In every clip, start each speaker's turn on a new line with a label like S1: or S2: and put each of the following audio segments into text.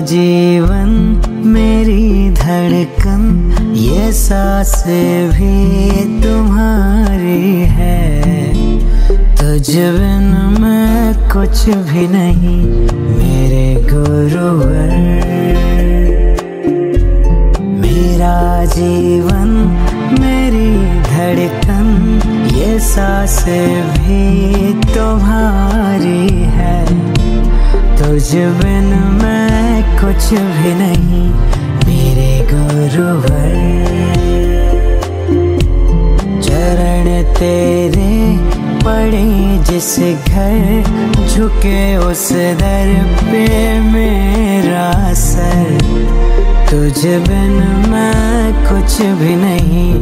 S1: जीवन मेरी धड़कन, ये सांस भी तुम्हारी है। तुझ बिन मैं कुछ भी नहीं, मेरे गुरुवर। मेरा जीवन मेरी धड़कन, ये सांस भी तुम्हारी है। तुझ बिन मैं कुछ भी नहीं, मेरे गुरुवर। चरण तेरे पड़े जिस घर, झुके उस दर पे मेरा सर। तुझ बिन मैं कुछ भी नहीं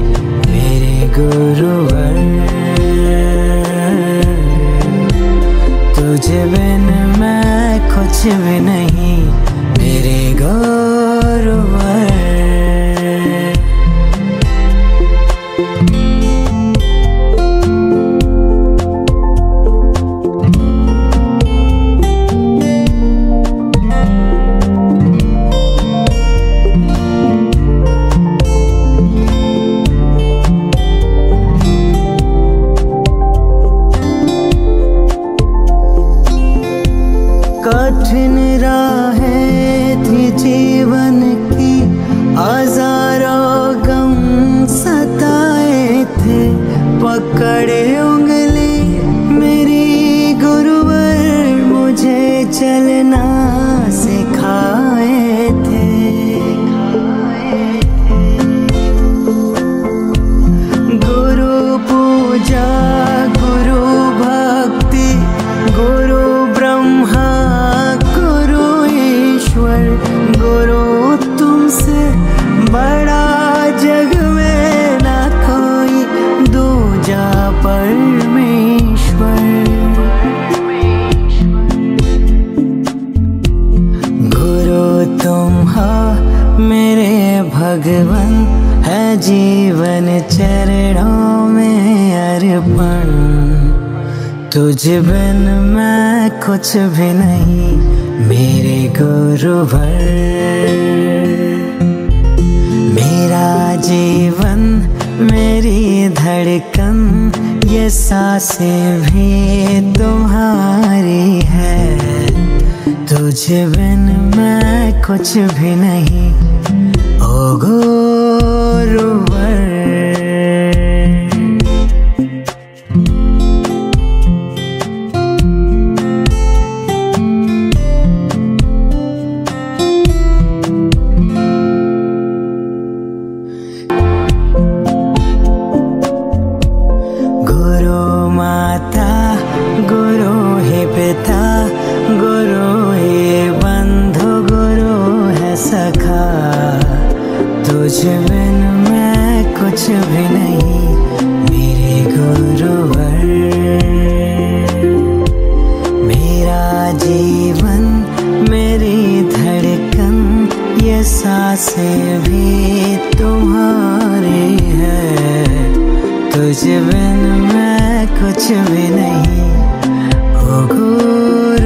S1: पकड़े उंगली मेरी गुरुवर मुझे चलना सिखाए थे। गुरु पूजा जीवन चरणों में अर्पण। तुझ बिन मैं कुछ भी नहीं, मेरे गुरुवर। मेरा जीवन, मेरी धड़कन, ये साँसें भी तुम्हारी है। तुझ बिन मैं कुछ भी नहीं ओ गुरुवर गुरु तुझ बिन मैं कुछ भी नहीं, मेरे गुरुवर। मेरा जीवन, मेरी धड़कन, ये साँसें भी तुम्हारी है। तुझ बिन मैं कुछ भी नहीं ओ गुरु